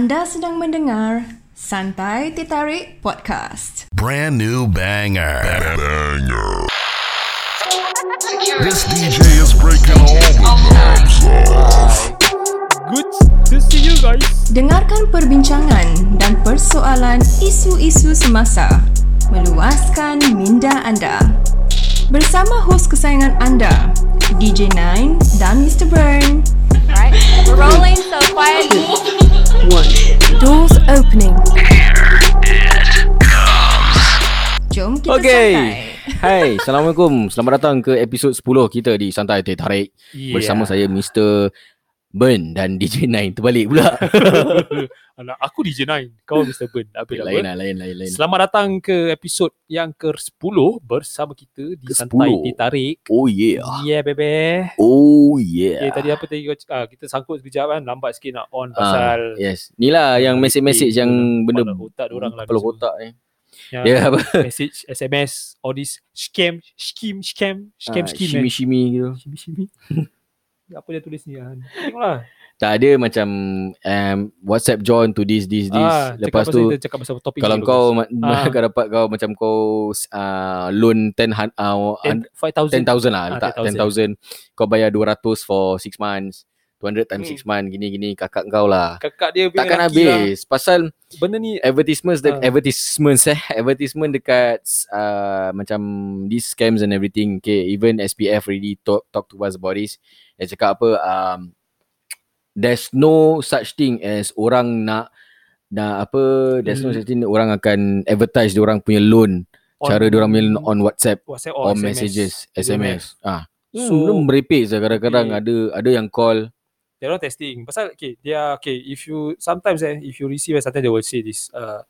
Anda sedang mendengar Santai Titarik Podcast. Brand new banger. Banger. This DJ is breaking all the knobs off. Good to see you guys. Dengarkan perbincangan dan persoalan isu-isu semasa. Meluaskan minda anda. Bersama hos kesayangan anda, DJ Nine dan Mr. Burn. Alright, we're rolling, so quietly. Doors opening. Jom kita Okay. santai. Hai, Assalamualaikum. Selamat datang ke episod 10 kita di Santai Teh Tarik. Yeah. Bersama saya Mr. Burn dan DJ Nine. Terbalik pula. Anak aku DJ Nine, kau Mr. Burn. Apa lain lain lah, lain, lain, lain. Selamat datang ke episod yang ke-10 bersama kita di Ke-10. Santai Ditarik. Oh yeah. Yeah, bebe. Oh yeah. Okay, tadi apa tadi kau? Ah, kita sangkut sekejap kan, lambat sikit nak on Ah, pasal yes. Ni lah yang message-message yang benda kepala otak diorang lah. kepala otak ni. Yang Dia apa? Message, SMS, all this scam, scheme, scam, scam, Ah, scheme. shimmy man. shimmy gitu. Shimmy, shimmy. apa dia tulis ni? ah? Tengoklah. Tak ada macam um, WhatsApp join to this this this. Ah, Lepas tu pasal, cakap pasal topik kalau kau Ah. kau dapat kau macam kau uh, loan 10 han- uh, 10 5,000 10,000 lah Ah, letak 10,000. 10,000 kau bayar 200 for 6 months 200 times Hmm. 6 months gini-gini kakak kau lah kakak dia takkan lah. habis pasal Benda ni advertisements Ah. advertisements eh advertisement dekat uh, macam these scams and everything okay even SPF already talk talk to us about this dia cakap apa um, there's no such thing as orang nak nak apa there's no Hmm. such thing orang akan advertise dia orang punya loan on cara dia orang punya loan on WhatsApp WhatsApp or, or, SMS. messages SMS ah So, so hmm, merepek je kadang-kadang okay. ada ada yang call They're not testing. Pasal, okay, they are, okay, if you, sometimes eh, if you receive, sometimes they will say this, uh,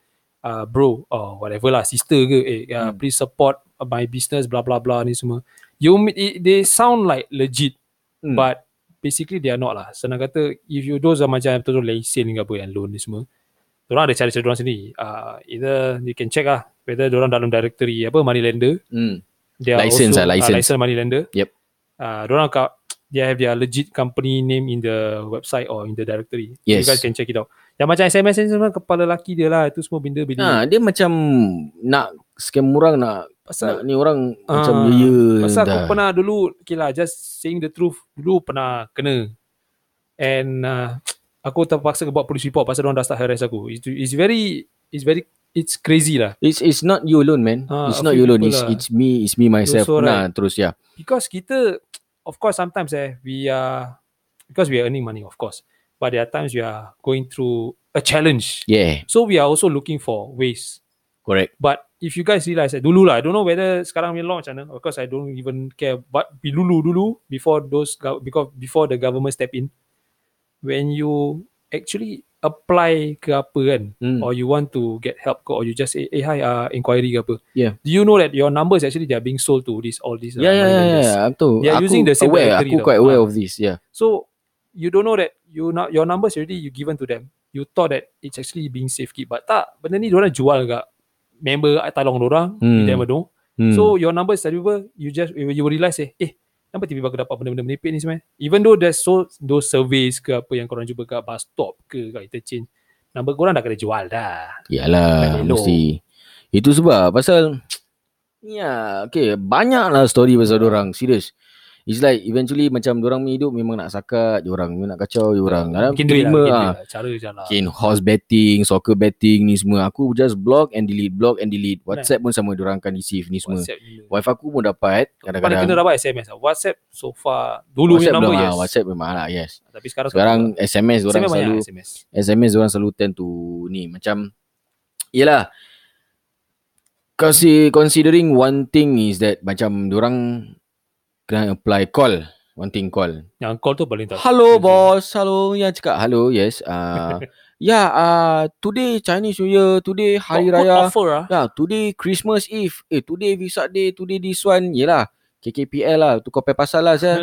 uh, bro, or whatever lah, sister ke, eh, uh, Hmm. please support my business, blah, blah, blah, ni semua. You, they sound like legit, Hmm. but basically they are not lah. Senang kata, if you those are macam betul-betul lesen ke apa yang loan ni semua, Diorang ada cara-cara diorang sendiri. Uh, either you can check lah whether diorang dalam directory apa money lender. hmm. They are License also, lah, license. Uh, license money lender. Yep. Uh, diorang kat, they have their legit company name in the website or in the directory. Yes. You guys can check it out. Yang macam SMS ni semua kepala lelaki dia lah. Itu semua benda bila. ha, dia macam nak scam orang nak nak pasal ni orang Ah, macam ya ya pasal aku dah. pernah dulu, okay lah, just saying the truth. Dulu pernah kena. And uh, aku terpaksa buat police report pasal diorang dah start harass aku. It's, it's very, it's very, it's crazy lah. It's it's not you alone man. Ah, it's not you alone. It's lah. it's me it's me myself. Also, nah, right. terus ya. because kita of course sometimes eh we are because we are earning money of course but there are times we are going through a challenge Yeah, so we are also looking for ways correct. but if you guys realize that dulu lah I don't know whether sekarang punya launch mana of course I don't even care but dulu dulu before those because before the government step in when you actually apply ke apa kan Hmm. or you want to get help ke or you just say eh hi uh, inquiry ke apa Yeah. do you know that your numbers actually they are being sold to this all these uh, Yeah, yeah, money yeah, yeah. Betul. They are aku using the same aware. Aku quite aware Ah. of this. Yeah. So you don't know that you not your numbers already you given to them. You thought that it's actually being safekeep, but tak. Benda ni diorang jual kat member tolong diorang. Hmm. You never know. Hmm. So your numbers tiba-tiba you just you, you will realize eh, eh kenapa tiba-tiba aku dapat benda-benda menipis ni sebenarnya? Even though there's so those surveys ke apa yang korang jumpa kat bus stop ke kat interchange, number korang dah kena jual dah. Yalah, Elok. mesti. Itu sebab pasal ya, okay, banyaklah story pasal orang. Serius. It's like eventually macam orang hidup memang nak sakat, orang memang nak kacau, orang duit lah, terima bikin ah. lah. Cara je lah. Mungkin horse betting, soccer betting ni semua. Aku just block and delete, block and delete. WhatsApp pun sama orang akan receive ni semua. WhatsApp. Wife aku pun dapat Pada kadang-kadang. kena dapat SMS lah. WhatsApp so far dulu WhatsApp number belum yes. ah, WhatsApp memang lah, yes. Tapi sekarang Sekarang SMS orang selalu SMS. SMS orang selalu tend to ni macam Yelah Kasi considering one thing is that macam orang kena apply call one thing call. Yang call tu paling tak. Hello boss, hello ya cakap hello yes. Uh, ya uh, today Chinese New Year, today Hari Good Raya. offer ah. Ya, today Christmas Eve. Eh, today Visa Day, today this one. Yelah, KKPL lah. Tu kau pay pasal lah saya.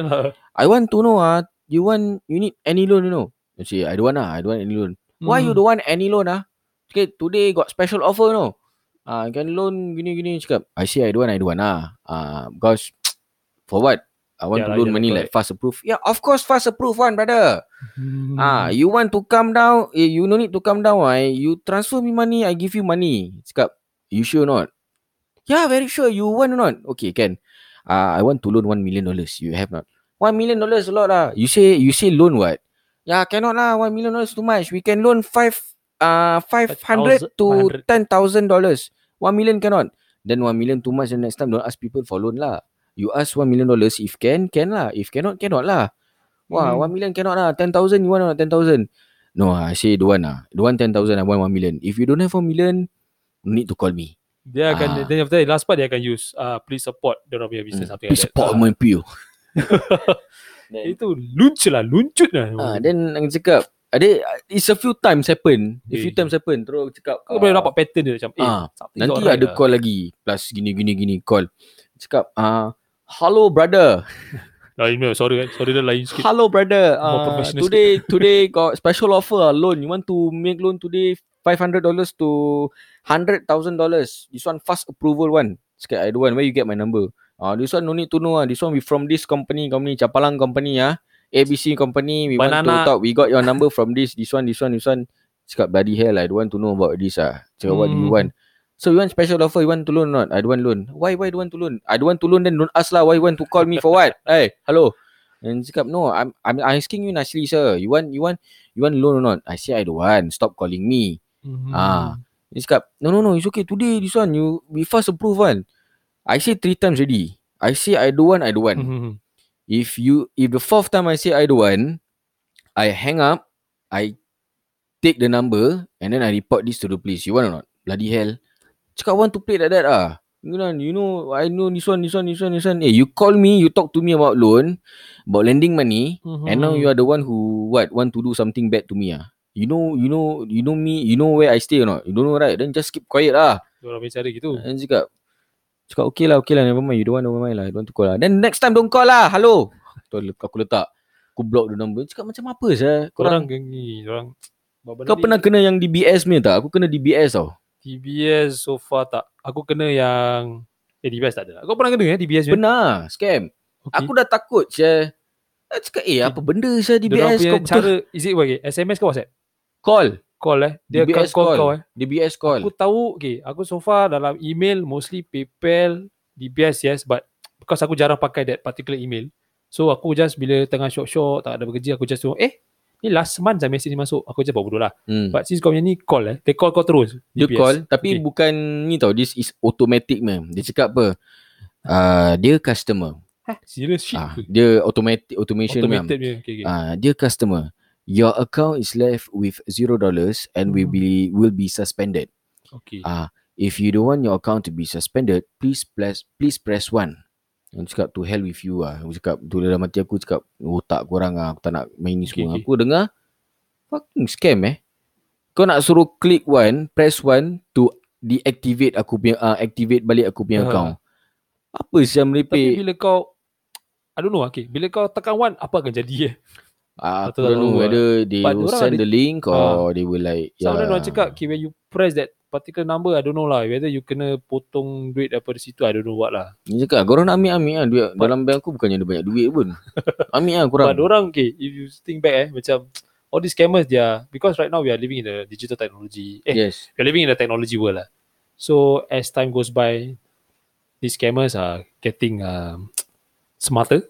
I want to know ah, you want you need any loan you know? I say I don't want ah, I don't want any loan. Why you Hmm. don't want any loan ah? Okay, today got special offer no. Ah, uh, can loan gini gini cakap. I say I don't want, I don't want ah. Ah, uh, because for what? I want Yeah to lah, loan yeah money like fast approve. Yeah, of course fast approve one, brother. Hmm. Ah, you want to come down, eh, you no need to come down. I you transfer me money, I give you money. Cakap, you sure not? Yeah, very sure. You want or not? Okay, can. Uh, I want to loan one million dollars. You have not? One million dollars a lot lah. You say you say loan what? Yeah, cannot lah. One million dollars too much. We can loan five uh five hundred to 500. ten thousand dollars. One million cannot. Then one million too much. And next time don't ask people for loan lah. You ask one million dollars. If can, can lah. If cannot, cannot lah. Wah, Hmm. one million cannot lah. Ten thousand, you want or not? Ten thousand. No, I say don't want lah. Don't want ten thousand. I want one million. If you don't have one million, you need to call me. Dia akan Ah. then after that, last part dia akan use uh, please support dia orang punya business Hmm. something Please like support that. my PO. Ah, itu lunch lah, luncut lah. Ah, then ang cakap, ada it's a few times happen. A few times happen. Terus cakap, kau boleh ah, dapat pattern dia macam eh ah, Nanti ada lah. call lagi Plus gini gini gini call Cakap uh, Hello brother Lain punya, sorry kan. Sorry dia lain sikit. Hello brother uh, Today Today got special offer uh, Loan You want to make loan today $500 to $100,000 This one fast approval one Cakap I don't want Where you get my number uh, This one no need to know uh. This one we from this company Company Capalang company ah. ABC company We want Banana. to talk We got your number from this This one This one This one Cakap bloody hell I don't want to know about this ah. Cakap what do you Hmm. want So you want special offer? You want to loan or not? I don't want loan. Why why don't want to loan I don't want to loan Then don't ask lah Why you want to call me for what. Hey hello. And cakap no I'm I'm asking you nicely sir. You want you want You want loan or not? I say I don't want. Stop calling me. Mhm. Ah. Dia cakap No no no. It's okay. Today This one you We fast approve one. I say three times already. I say I don't want I don't want. Mhm. If you If the fourth time I say I don't want I hang up I Take the number And then I report this to the police. You want or not? Bloody hell Cakap want to play like that ah. You know, you know I know this one This one This one This one. Eh you call me You talk to me about loan About lending money Mhm. And now you are the one who What Want to do something bad to me ah. You know You know You know me You know where I stay or not. You don't know right? Then just keep quiet lah orang punya cara gitu. And cakap Cakap okay lah okay lah Never mind. You don't want never mind lah. I don't want to call lah. Then next time don't call lah. Hello. Tu aku letak. Aku block the number. Cakap macam apa saya Korang Korang ni, orang Kau pernah kena yang DBS ni tak? Aku kena DBS tau DBS so far tak. Aku kena yang eh DBS tak ada. Kau pernah kena eh DBS punya? Pernah Scam Okay. Aku dah takut saya Aku cakap eh apa benda saya DBS Kau betul cara is it okay, SMS ke WhatsApp? Call Call eh. Dia DBS call, call call. eh. DBS call Aku tahu okay, aku so far dalam email mostly PayPal, DBS yes but because aku jarang pakai that particular email. So aku just bila tengah short-short tak ada bekerja aku just tengok eh ni last month saya message ni masuk. Aku buat bodoh lah. hmm. But since kau punya ni call eh. They call kau terus. Dia DBS. call Tapi Okay. bukan ni tau This is automatic man Dia cakap apa uh, Dia customer Serious shit. ah? Dia automatic Automation. Automated punya. Okay, okay. uh, dear customer, your account is left with zero dollars and will Hmm. be will be suspended. okay. Uh, if you don't want your account to be suspended, please press please press one. Aku cakap to hell with you ah. Aku cakap tu dalam hati aku cakap otak korang ah. Aku tak nak main ni Okay, semua. okay. Aku dengar fucking scam eh. Kau nak suruh click one, press one to deactivate aku punya uh, activate balik aku punya Ah. account. Apa sih yang Tapi merepek? bila kau I don't know okay. Bila kau tekan one apa akan jadi eh? Ah, aku don't know tahu, whether they But will send ada- the link or they will like So yeah. yeah. orang cakap okay, when you press that particular number I don't know lah whether you kena potong duit daripada situ I don't know what lah. Dia cakap korang nak ambil-ambil lah duit. Dalam bank aku bukannya ada banyak duit pun. ambil lah korang. But orang okay if you think back eh macam all these scammers they are because right now we are living in the digital technology eh Yes. we are living in the technology world lah. So as time goes by these scammers are getting um, smarter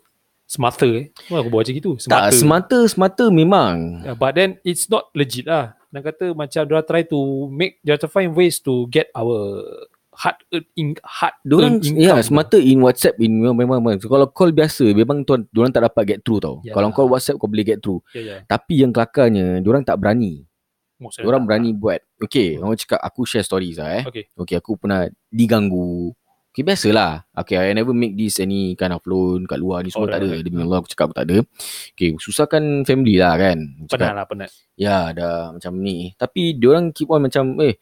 smarter eh. Kenapa aku buat macam gitu? Tak, semata semata memang. Yeah, but then it's not legit lah. Nak kata macam dia try to make dia to find ways to get our hard earned in, hard Diorang earned ya income. semata in WhatsApp in memang memang, memang. So, kalau call biasa memang tuan diorang tak dapat get through tau. Ya. Kalau call WhatsApp kau boleh get through. Ya, ya. Tapi yang kelakarnya diorang tak berani. Diorang tak- berani buat. Okay, orang cakap aku share stories lah eh. Okay. Okay, aku pernah diganggu. Okay, biasalah. Okay, I never make this any kind of loan kat luar ni semua Alright, tak ada. alright. Demi Allah aku cakap aku tak ada. Okay, susahkan family lah kan. Cakap, Penat lah penat. Ya dah macam ni Tapi diorang keep on macam Eh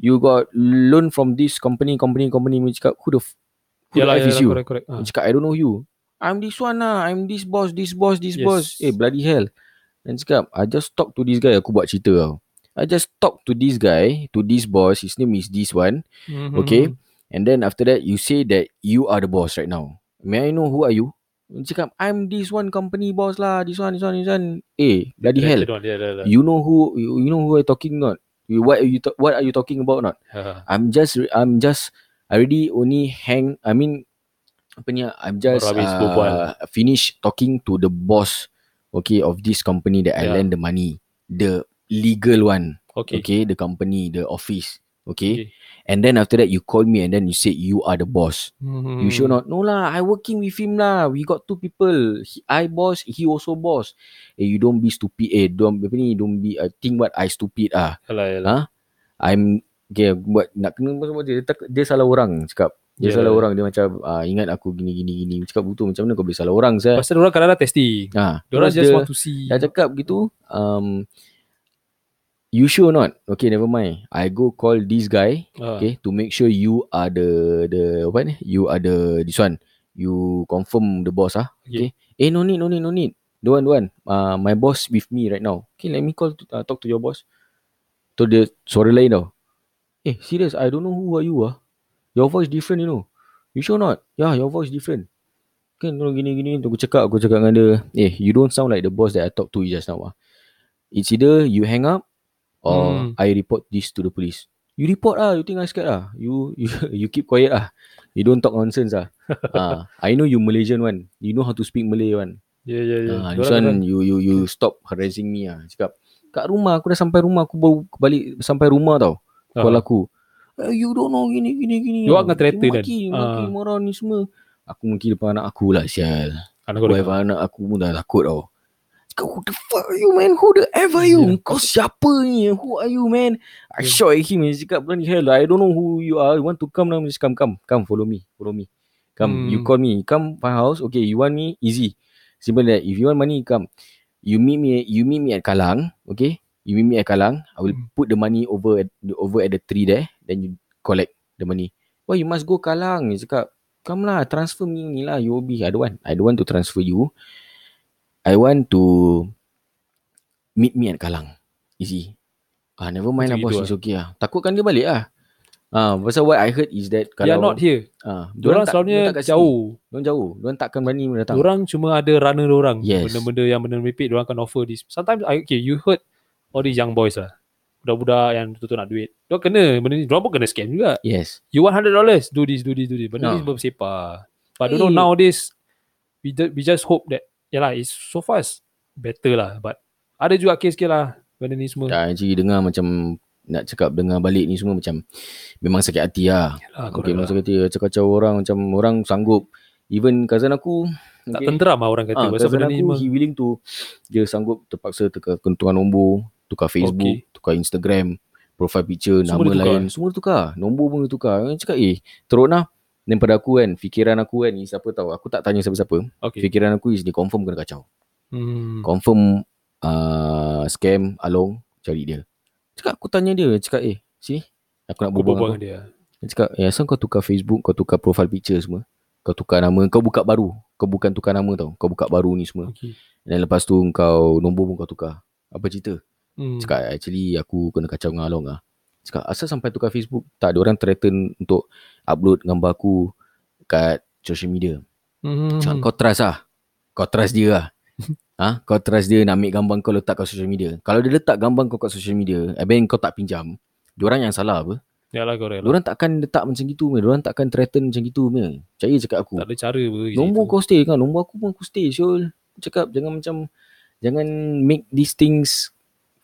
You got loan from this company Company company Mereka cakap Who the f- Who Yalah, the F is yalah, you correct, correct. Ah. Cakap I don't know you I'm this one lah I'm this boss This boss This Yes. boss Eh bloody hell Dan cakap I just talk to this guy Aku buat cerita tau I just talk to this guy To this boss His name is this one Mhm. Okay And then after that You say that You are the boss right now May I know who are you Dia Cakap I'm this one company boss lah This one this one this one Eh bloody hell You know who You, you know who I talking not you, What are you What are you talking about not Ha. I'm just I'm just I already only hang I mean apa ni I'm just uh, finish talking to the boss okay of this company that I Yeah. lend the money the legal one Okay. okay, the company the office okay? Okay. And then after that you call me and then you say you are the boss Hmm. you should not no lah I working with him lah we got two people he, I boss he also boss eh you don't be stupid eh don't apa ni don't be uh, think what I stupid ah Yalah, yalah. Ha? I'm okay, buat nak kena apa dia, dia, dia salah orang cakap. Dia Yeah. salah orang dia macam uh, ingat aku gini gini gini. Cakap betul macam mana kau boleh salah orang saya. Pasal orang kadang-kadang testing. Ha, Diorang terus just dia, want to see. Dah cakap gitu, um, you sure not? Okay, never mind. I go call this guy, Ah. okay, to make sure you are the the apa ni? You are the this one. You confirm the boss ah. Okay. Eh no need, no need, no need. Don't want, don't want. Uh, my boss with me right now. Okay, let me call to, uh, talk to your boss. Tu dia suara lain tau. Eh, serious, I don't know who are you ah. Your voice different, you know. You sure not? Yeah, your voice different. Kan okay, gini gini tu aku cakap aku cakap dengan dia, eh, you don't sound like the boss that I talk to just now ah. It's either you hang up or Hmm. I report this to the police. You report ah, you think I scared ah? You you you keep quiet ah. You don't talk nonsense ah. ah, I know you Malaysian one. You know how to speak Malay one. Ya, ya, ya. Ah, Diorang this one kadang- you you you stop harassing me ah. Cakap kat rumah aku dah sampai rumah aku baru balik sampai rumah tau. Ah. Call aku. Eh, you don't know gini gini gini. You ah. akan threaten kan? Maki, maki Ah. marah ni semua. Aku maki depan anak aku lah sial. Anak dengar. anak aku pun dah takut tau. Who the fuck are you man? Who the F are you? Yeah. Kau siapa ni? Who are you man? I Yeah. shot at him. He cakap, bloody hell, I don't know who you are. You want to come now? Just come, come. Come, follow me. Follow me. Come, you Hmm. call me. Come my house. Okay, you want me? Easy. Simple that. If you want money, come. You meet me. You meet me at Kalang. Okay. You meet me at Kalang. I will Hmm. put the money over at over at the tree there. Then you collect the money. Why you must go Kalang? He cakap, come lah, transfer me ni lah, UOB. I don't want. I don't want to transfer you. I want to meet me at Kalang. Easy. Ah, never mind lah boss, it's okay lah. Takutkan dia balik lah. Ah, pasal what I heard is that They are kalau not here. ah, Diorang tak- selalunya diorang tak jauh. Diorang jauh. Diorang takkan berani datang. Diorang cuma ada runner diorang. Yes. Benda-benda yang benda repeat diorang akan offer this. Sometimes I, okay, you heard all these young boys lah. Budak-budak yang betul-betul nak duit. Diorang kena benda ni. Diorang pun kena scam juga. Yes. You want $100, do this, do this, do this. Benda ni No. bersepah. But don't know nowadays, we, we just hope that, yalah, it's so far it's better lah. But ada juga kes-kes lah benda ni semua. Tak actually dengar macam nak cakap dengar balik ni semua macam memang sakit hati lah. Yalah, Okay, memang lah. sakit hati. Kacau-kacau orang macam orang sanggup. Even cousin aku Tak tenteram lah orang kata. Pasal cousin ni aku semua. he willing to dia sanggup terpaksa tukar tukar nombor, tukar Facebook, Okay. tukar Instagram, profile picture, Semua nama lain, semua tukar. Nombor pun dia tukar. Cakap eh, teruk nah. Dan pada aku kan, fikiran aku kan, ni siapa tahu. Aku tak tanya siapa-siapa. Okay. Fikiran aku is dia confirm kena kacau. Hmm. Confirm uh, scam Along cari dia. Cakap aku tanya dia, cakap eh, sini. Aku nak berbual berbual dengan dia. Dia cakap, eh, asal kau tukar Facebook, kau tukar profile picture semua. Kau tukar nama, kau buka baru. Kau bukan tukar nama tau. Kau buka baru ni semua. Okay. Dan lepas tu kau nombor pun kau tukar. Apa cerita? Hmm. Cakap actually aku kena kacau dengan Along lah. Cakap asal sampai tukar Facebook? Tak, ada orang threaten untuk upload gambar aku kat social media. Hmm. Cakap kau trust lah. Kau trust dia lah. ha? Kau trust dia nak ambil gambar kau letak kat social media. Kalau dia letak gambar kau kat social media, ben kau tak pinjam, diorang yang salah apa? Yalah correct lah. Diorang takkan letak macam gitu me. Diorang takkan threaten macam gitu me. Percaya cakap aku. Tak ada cara apa. Nombor kau stay kan Nombor aku pun aku stay Syul Cakap jangan macam Jangan make these things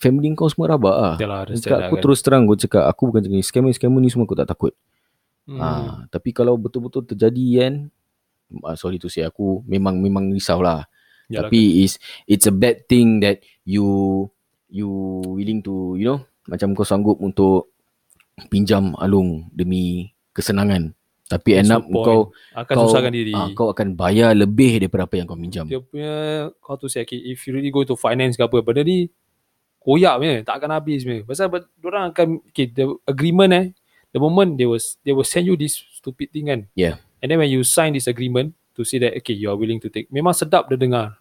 Family kau semua rabak lah Yalah, Cakap lah aku kan. terus terang Aku cakap Aku bukan jenis Scammer-scammer ni semua aku tak takut Hmm. ah, Tapi kalau betul-betul terjadi kan ah, Sorry to say Aku memang memang risau lah Yalah, Tapi is It's a bad thing that You You willing to You know Macam kau sanggup untuk Pinjam alung Demi Kesenangan Tapi That's end up point. kau akan kau, susahkan diri. ah, Kau akan bayar lebih Daripada apa yang kau pinjam Dia punya how to say okay, if you really go to finance ke apa benda ni koyak punya tak akan habis punya. Pasal orang akan okay, the agreement eh the moment they was they will send you this stupid thing kan. Yeah. And then when you sign this agreement to say that okay you are willing to take memang sedap dia dengar.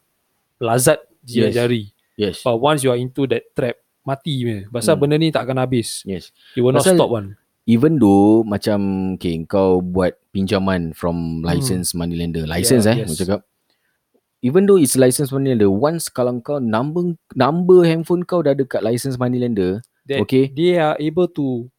Lazat Yes. jilat jari. Yes But once you are into that trap mati punya. Pasal Hmm. benda ni tak akan habis. Yes You will not Pasal- stop one. Even though Macam okay, Kau buat pinjaman From licensed money lender License Hmm. eh Yeah, yes. Aku cakap even though it's license money lender, once kalau kau number number handphone kau dah dekat license money lender, That Okay. They are able to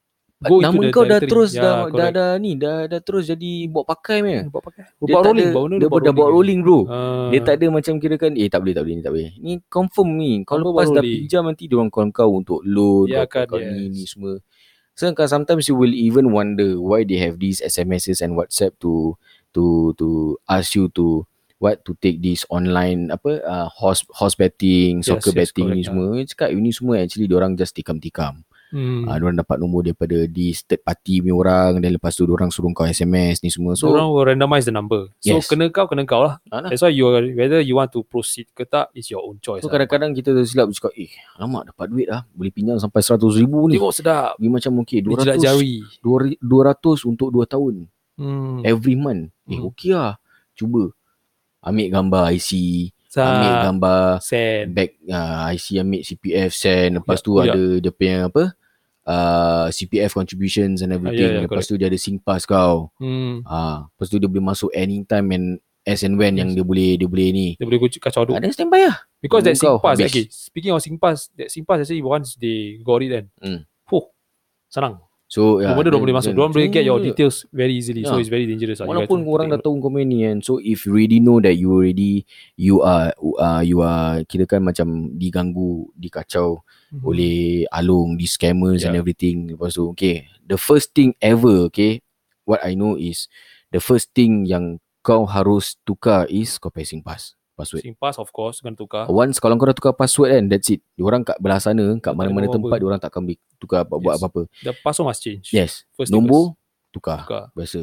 go nama into the kau dah terus Yeah, dah, dah dah ni dah dah terus jadi buat pakai punya. Buat pakai. Dia Buat rolling, ada, buat benda dia buat dah buat rolling bro. Ah. Dia tak ada macam kira kan eh tak boleh tak boleh ni tak boleh. Ni confirm ni. Kau lepas dah ni? pinjam nanti dia orang kau untuk loan kau, kan, kau ni yes. ni semua. So kan sometimes you will even wonder why they have these SMSs and WhatsApp to to to ask you to what to take this online apa uh, horse horse betting, Yes, soccer yes, betting ni semua. Dia Cakap ini semua actually dia orang just tikam-tikam. Hmm. Ah, uh, dapat nombor daripada di third party punya orang dan lepas tu orang suruh kau SMS ni semua. So, So orang will randomize the number. So Yes. kena kau kena kau lah. Alah. That's why you are, whether you want to proceed ke tak is your own choice. So lah. kadang-kadang kita tersilap cakap eh alamak dapat duit lah boleh pinjam sampai 100 ribu ni. Tengok sedap. Dia macam okay Dia jilat 200 jari. 200 untuk 2 tahun Hmm. every month. Eh Hmm. okay lah. Cuba ambil gambar IC, Sa- ambil gambar send. back uh, IC ambil CPF send lepas Ya, tu ya. ada dia punya apa uh, CPF contributions and everything. ya, ya, lepas tu dia ada SingPass kau. Hmm. Ah, lepas tu dia boleh masuk anytime and as and when yang dia boleh dia boleh ni. Dia boleh kacau aduk. Ada standby lah. Because that SingPass, okay, speaking of SingPass, that SingPass actually once they got it then, Hmm. Fuh, senang. So Yeah, ya, benda dah then- boleh masuk. Diorang boleh get your Yeah. details very easily. So Yeah. it's very dangerous. lah. Walaupun to orang dah tahu komen ni kan. So if you already know that you already you are uh, you are kira kan macam diganggu, dikacau note. oleh alung, di scammers and Yeah. everything. Lepas tu okay, the first thing ever okay, what I know is the first thing yang kau harus tukar is kau passing pass password. SingPass of course kena tukar. Once kalau kau dah tukar password kan, that's it. Diorang kat belah sana, kat Tak mana-mana ada tempat, diorang takkan beli, tukar buat Yes. apa-apa. The password must change. Yes. First Nombor tukar. first, tukar. Biasa.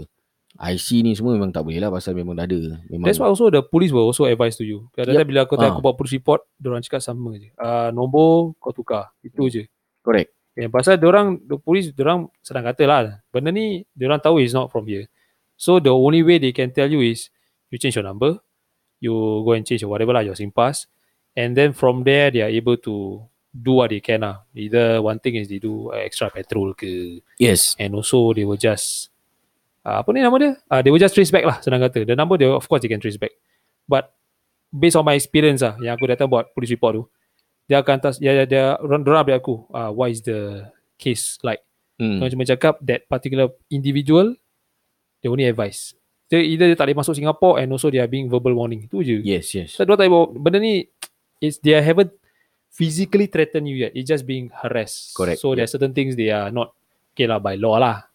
IC ni semua memang tak boleh lah pasal memang dah ada. Memang That's why also the police will also advise to you. Kadang-kadang Yup. bila aku tanya Ah. aku buat police report, diorang cakap sama je. Uh, nombor kau tukar. Itu je. correct. Yeah, pasal diorang, the police, diorang sedang kata lah. Benda ni, diorang tahu is not from here. So the only way they can tell you is, you change your number, you go and change your whatever lah, your SingPass. And then from there, they are able to do what they can lah. Either one thing is they do uh, extra petrol ke. Yes. And also they will just, uh, apa ni nama dia? Uh, they will just trace back lah, senang kata. The number, they, of course they can trace back. But based on my experience lah, yang aku datang buat police report tu, dia akan atas, dia, dia, dia orang orang update aku, uh, what is the case like. Hmm. Dia cuma cakap that particular individual, they only advise. Dia either dia tak boleh masuk Singapore and also they are being verbal warning. Itu je. Yes, yes. So, dia tak boleh benda ni, it's, they haven't physically threatened you yet. It's just being harassed. Correct, So, there are certain things they are not, okay lah, by law lah.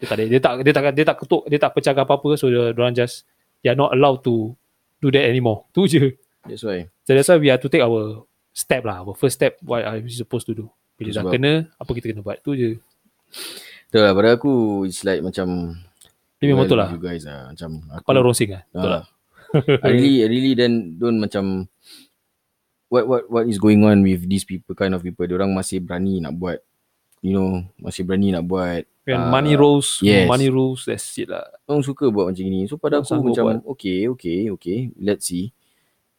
Dia tak, dia tak, dia tak, dia tak ketuk, dia tak pecahkan apa-apa. So, dia orang just, they are not allowed to do that anymore. Tu je. That's why. So, that's why we have to take our step lah. Our first step, what are we supposed to do. Bila dah kena, apa kita kena buat. Tu je. Betul lah, pada aku, it's like macam... Dia memang betul lah. You guys lah. Macam aku, Kepala rosing lah. Betul Ah. lah. I really, I really then don't macam... What what what is going on with these people, kind of people. Diorang masih berani nak buat, you know, masih berani nak buat. When ah, money rolls, yes. money rules, that's it lah. Orang suka buat macam ni. So pada Orang aku macam okay, okay, okay. Let's see.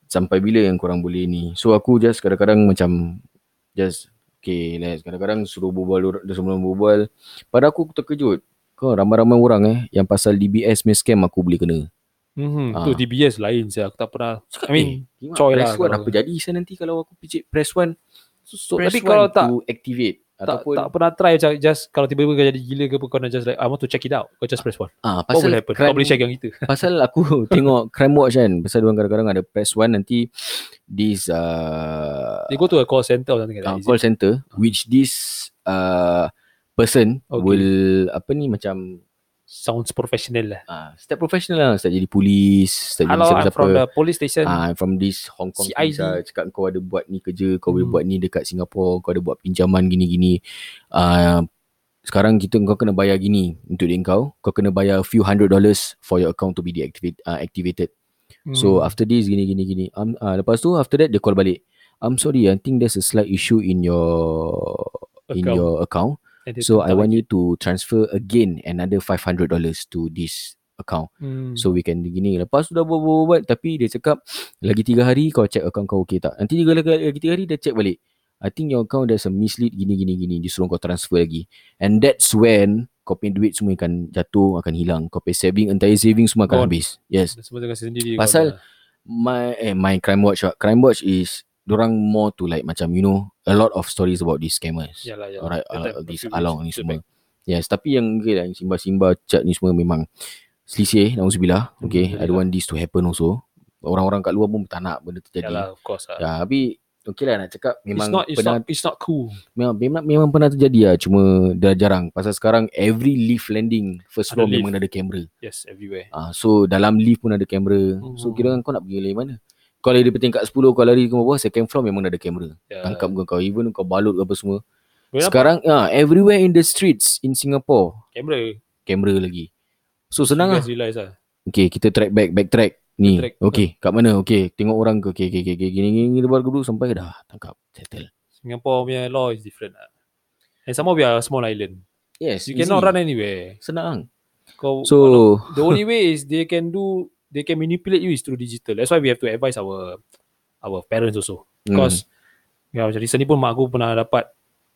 Sampai bila yang korang boleh ni. So aku just kadang-kadang macam just okay, let's kadang-kadang suruh berbual dia sebelum berbual. Pada aku aku terkejut. Kau ramai-ramai orang eh yang pasal DBS punya scam aku boleh kena. Mm-hmm. Ah. Tu DBS lain saya. Aku tak pernah. I mean, eh, coy press lah one apa jadi saya nanti kalau aku picit press one. so, so, press tapi one kalau tak, to activate tak, ataupun tak pernah try macam just kalau tiba-tiba kau jadi gila ke apa kau nak just like I want to check it out. Kau just press one. ah What will pasal happen? crime, Kau boleh check yang itu. pasal aku tengok crime watch kan pasal orang kadang-kadang ada press one nanti this uh, They go to a call center or something like uh, that. is call center which this uh, person Okay. will apa ni macam Sounds professional lah. uh, start professional lah start jadi polis start Hello, jadi siapa-siapa from the police station. Ah, from this Hong Kong CID. police lah, cakap kau ada buat ni kerja, kau boleh Hmm. buat ni dekat Singapore, kau ada buat pinjaman gini-gini. Uh, sekarang kita kau kena bayar gini untuk duit kau. Kau kena bayar a few hundred dollars for your account to be deactivate, uh, activated. So Hmm. after this gini gini gini. Um, uh, lepas tu after that dia call balik. I'm sorry, I think there's a slight issue in your in Account. your account. So I want you to transfer again another $500 to this account. Hmm. So we can gini Lepas tu dah buat-buat Tapi dia cakap Lagi tiga hari kau check account kau okay tak Nanti tiga, lagi, lagi tiga hari dia check balik I think your account there's a mislead gini gini gini Dia suruh kau transfer lagi And that's when Kau punya duit semua akan jatuh Akan hilang Kau punya saving Entire saving semua akan Gone. habis Yes sendiri. Pasal- my eh my crime watch ah. crime watch is orang more to like macam you know a lot of stories about these scammers Yalah, yalah. alright uh, these few along ni semua yes tapi yang okay, lah, yang simba-simba chat ni semua memang selisih nauzubillah okay I don't want this to happen also orang-orang kat luar pun tak nak benda tu jadi Yalah, of course. lah. ya tapi okay lah nak cakap memang it's not it's pernah not it's not cool. memang, memang memang pernah terjadi lah cuma dah jarang pasal sekarang every lift landing first Ada floor lift. memang ada kamera Yes, everywhere. Ah, so dalam lift pun ada kamera. So Hmm. kira kan kau nak pergi lari mana? Kau lari dari tingkat 10 kau lari ke bawah second floor memang ada kamera. Yeah. Tangkap kau kau even kau balut ke apa semua. Nampak Sekarang ah everywhere in the streets in Singapore kamera. kamera lagi. So senang you lah. realize lah. Okay, kita track back back track ni. Backtrack. Okay, kat mana? Okay, tengok orang ke okay, okay, okay, okay. gini gini lebar dulu sampai dah tangkap settle. Singapore punya law is different lah. And some more we are a small island. Yes, You easy. cannot run anywhere. Senang. Kau, So the only way is they can do they can manipulate you is through digital. That's why we have to advise our our parents also. Hmm. Because ya macam recently pun mak aku pernah dapat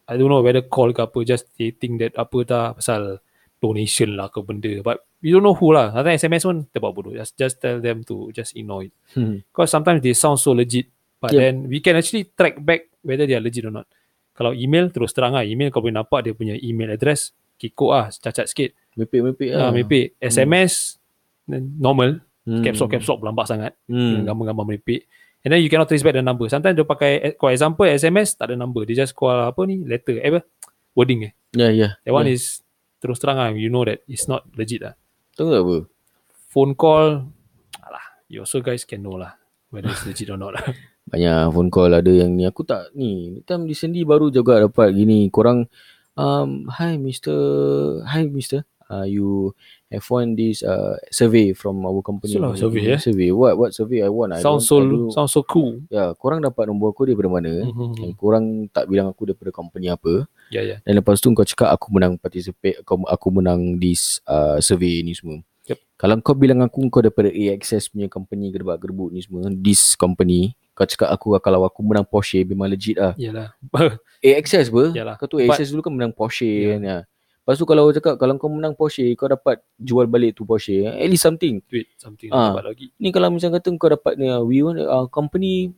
I don't know whether call ke apa just stating that apa tak pasal donation lah ke benda but we don't know who lah Sometimes SMS pun terbuat bodoh just just tell them to just ignore it Hmm. because sometimes they sound so legit but Yeah. then we can actually track back whether they are legit or not kalau email terus terang lah email kau boleh nampak dia punya email address kikuk lah cacat sikit mepek-mepek ah. lah. maybe SMS then normal Hmm. caps lock caps lock berlambak sangat. Hmm. gambar-gambar meripik. And then you cannot trace back the number. Sometimes dia pakai for example SMS tak ada number. Dia just call apa ni letter. Eh apa? Wording eh. Ya, ya. that one ya. is terus terang lah. You know that it's not legit lah. Tahu tak apa? phone call alah you also guys can know lah whether it's legit or not lah. Banyak phone call ada yang ni. Aku tak ni time recently baru juga dapat gini. Korang um hi Mr hi Mr uh, you have won this uh, survey from our company lah, survey, eh? survey what what survey I sounds don't, so sounds so cool ya korang dapat nombor aku daripada mana Mhm. and korang tak bilang aku daripada company apa ya ya dan lepas tu kau cakap aku menang participate aku, aku menang this uh, survey ni semua Yep. kalau kau bilang aku kau daripada AXS punya company gerbak gerbuk ni semua this company kau cakap aku kalau aku menang Porsche memang legit lah yalah AXS apa? Yalah. Kau tu AXS dulu kan menang Porsche yeah. kan ya. Lepas tu kalau cakap kalau kau menang Porsche kau dapat jual balik tu Porsche at least something. tweet something Ah. dapat lagi Ni kalau macam kata kau dapat ni uh, we want uh, company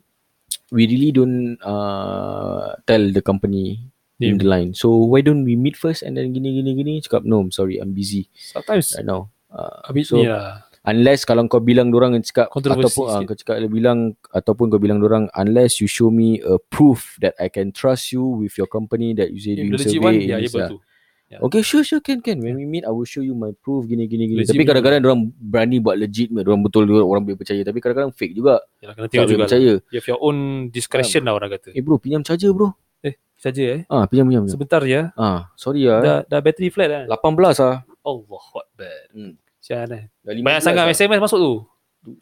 we really don't uh, tell the company in Name. the line. So why don't we meet first and then gini gini gini cakap no I'm sorry I'm busy sometimes right now. Uh, a bit so ni lah unless kalau kau bilang orang cakap Kontroversi ataupun uh, kau cakap bilang ataupun kau bilang orang unless you show me a proof that I can trust you with your company that you say doing survey one ya is, to Okay sure sure. Can can. When we meet I will show you my proof gini gini gini. Legit tapi kadang-kadang orang berani buat legit orang betul orang boleh percaya. Tapi kadang-kadang fake juga. Yalah, kena tengok juga lah. percaya. You have your own discretion lah orang kata. Eh bro pinjam charger bro. Saja eh? Ah pinjam pinjam, pinjam. sebentar ya. Ah sorry ah dah dah battery flat kan 18 ah. Allah Akbar. Hmm. Sian eh? Dah banyak 15 sangat ah. SMS masuk tu.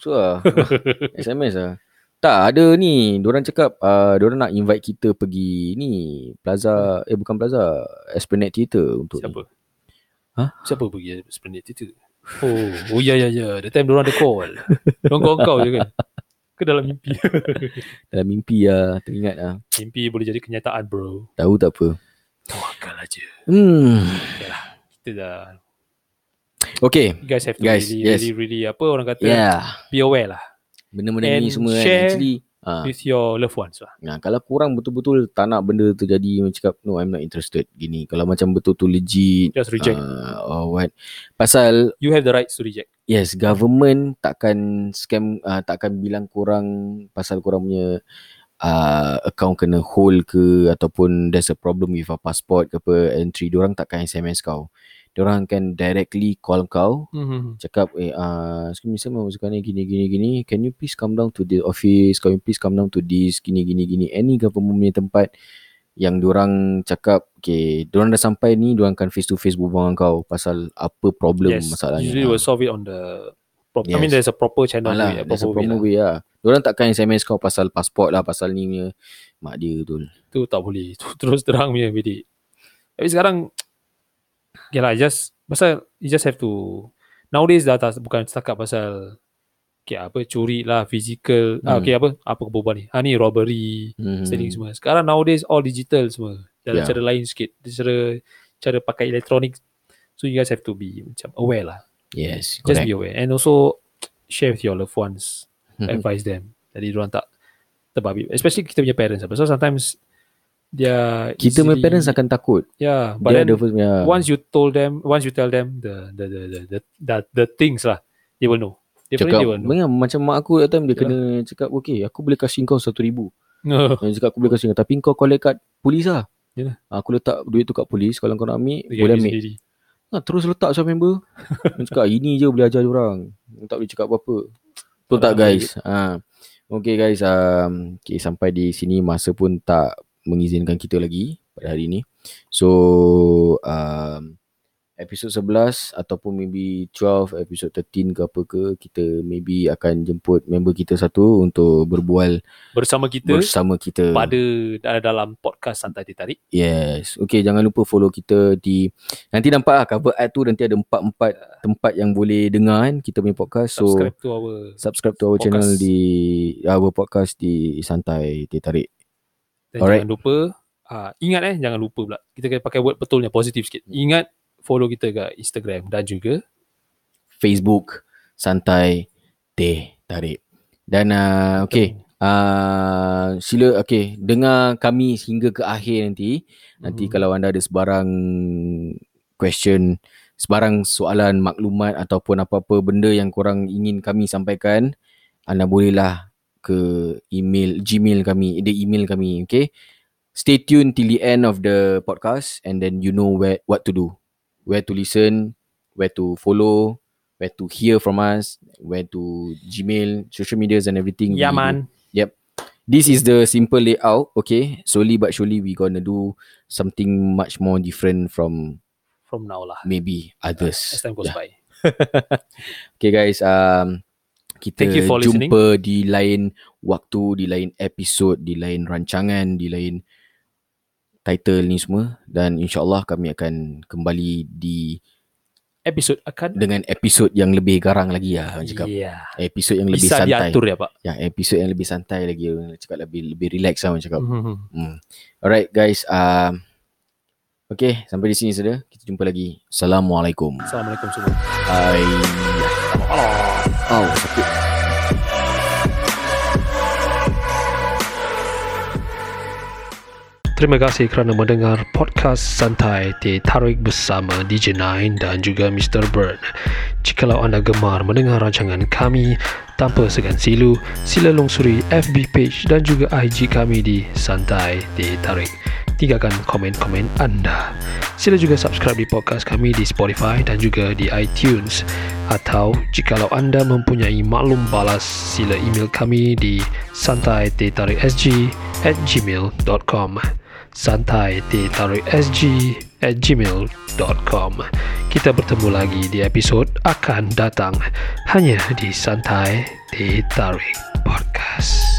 So lah SMS lah Tak ada ni. Diorang cakap uh, Diorang nak invite kita pergi Ni Plaza Eh bukan Plaza Esplanade Theatre Untuk siapa? ni. Hah? siapa pergi Esplanade Theatre? Oh oh ya ya ya. That time diorang ada call. Diorang call kau je kan? Ke dalam mimpi? Dalam mimpi lah Teringat lah mimpi boleh jadi kenyataan bro. Tahu tak apa. Tawakal aja Hmm. Kita dah. Okay. You guys have to Guys, really, yes. really really apa orang kata? Yeah. Be aware lah Benda-benda And ni semua kan Actually ah, with your loved ones lah Nah, kalau korang betul-betul tak nak benda tu jadi macam cakap no I'm not interested gini. Kalau macam betul-betul legit just reject uh, or what. Pasal you have the rights to reject yes government takkan scam uh, takkan bilang korang pasal korang punya uh, account kena hold ke ataupun there's a problem with a passport ke apa entry diorang takkan SMS kau. Diorang akan directly call kau mm-hmm. cakap eh uh, excuse me sir masukkan ni gini gini gini can you please come down to the office can you please come down to this gini gini gini any government punya tempat yang diorang cakap okay diorang dah sampai ni diorang akan face to face berbual dengan kau pasal apa problem yes masalahnya usually Ah. will solve it on the prop- I Yes. mean there's a proper channel Alah, way, a there's a proper way promo lah. way lah. Diorang takkan SMS kau pasal pasport lah, pasal ni punya mak dia betul. tu tak boleh tu terus terang punya bidik tapi sekarang okay lah just pasal you just have to nowadays dah tak bukan setakat pasal okay, apa curi lah physical hmm. ah, Hmm. okay apa apa berbual ni ha ni robbery Hmm. stealing semua sekarang nowadays all digital semua dalam Yeah. cara lain sikit cara cara pakai elektronik so you guys have to be macam aware lah Yes, just correct. be aware and also share with your loved ones Mhm. advise them. Jadi orang tak terbabi. Especially kita punya parents. So sometimes dia Kita punya parents akan takut. yeah, but Dia then first punya once you told them, once you tell them the the the the the, the, the things lah, they will know. Definitely cakap they will know. Bayang, macam mak aku that time dia Yalah. kena cakap okay aku boleh kasih kau satu ribu No. Dia cakap aku boleh kasih kau tapi kau collect kat polis lah Yalah. aku letak duit tu kat polis kalau kau nak ambil Dia boleh ambil sendiri. ha, terus letak sama member dia cakap ini je boleh ajar orang tak boleh cakap apa-apa betul tak guys ha. okay guys um, okay, sampai di sini masa pun tak mengizinkan kita lagi pada hari ni so um, episod 11 ataupun maybe 12 episod 13 ke apa ke kita maybe akan jemput member kita satu untuk berbual Bersama kita bersama kita pada dalam podcast Santai Ditarik. Yes. Okay, jangan lupa follow kita di nanti nampak lah cover art tu nanti ada empat-empat tempat yang boleh dengar kan kita punya podcast. So Subscribe to our subscribe to our Podcast. channel di our podcast di Santai Tarik. Dan Alright. jangan lupa uh, Ingat eh Jangan lupa pula Kita kena pakai word betulnya Positif sikit Ingat Follow kita kat Instagram Dan juga Facebook Santai Teh Tarik. Dan uh, okay, uh, sila okay dengar kami hingga ke akhir nanti. Nanti Mhm. kalau anda ada sebarang question, sebarang soalan, maklumat ataupun apa-apa benda yang korang ingin kami sampaikan, anda bolehlah ke email Gmail kami, the email kami, okay? Stay tuned till the end of the podcast and then you know where what to do. Where to listen, where to follow, where to hear from us, where to Gmail, social medias and everything. Ya we do. man This is the simple layout, okay? Slowly but surely we gonna do something much more different from From now lah maybe others. As time goes Yeah. by Okay guys, um, kita Thank you for listening. jumpa di lain waktu, di lain episod, di lain rancangan, di lain title ni semua dan insyaallah kami akan kembali di Episod akan dengan episod yang lebih garang lagi lah orang cakap. yeah. Episod yang lebih Bisa santai. diatur ya pak Ya, episod yang lebih santai lagi orang cakap lebih lebih relax lah orang cakap. Mhm. Hmm. Alright guys, um, okay sampai di sini saja. Kita jumpa lagi. Assalamualaikum. Assalamualaikum semua Hai. Oh, sakit. Terima kasih kerana mendengar podcast santai ditarik bersama DJ Nine dan juga Mr. Bird. Jikalau anda gemar mendengar rancangan kami tanpa segan silu, sila lungsuri FB page dan juga IG kami di Santai Ditarik. Tinggalkan komen-komen anda. Sila juga subscribe di podcast kami di Spotify dan juga di iTunes. Atau jikalau anda mempunyai maklum balas, sila email kami di santai.tarikSG at gmail.com santai sg at gmail.com Kita bertemu lagi di episod akan datang hanya di Santai Tarik.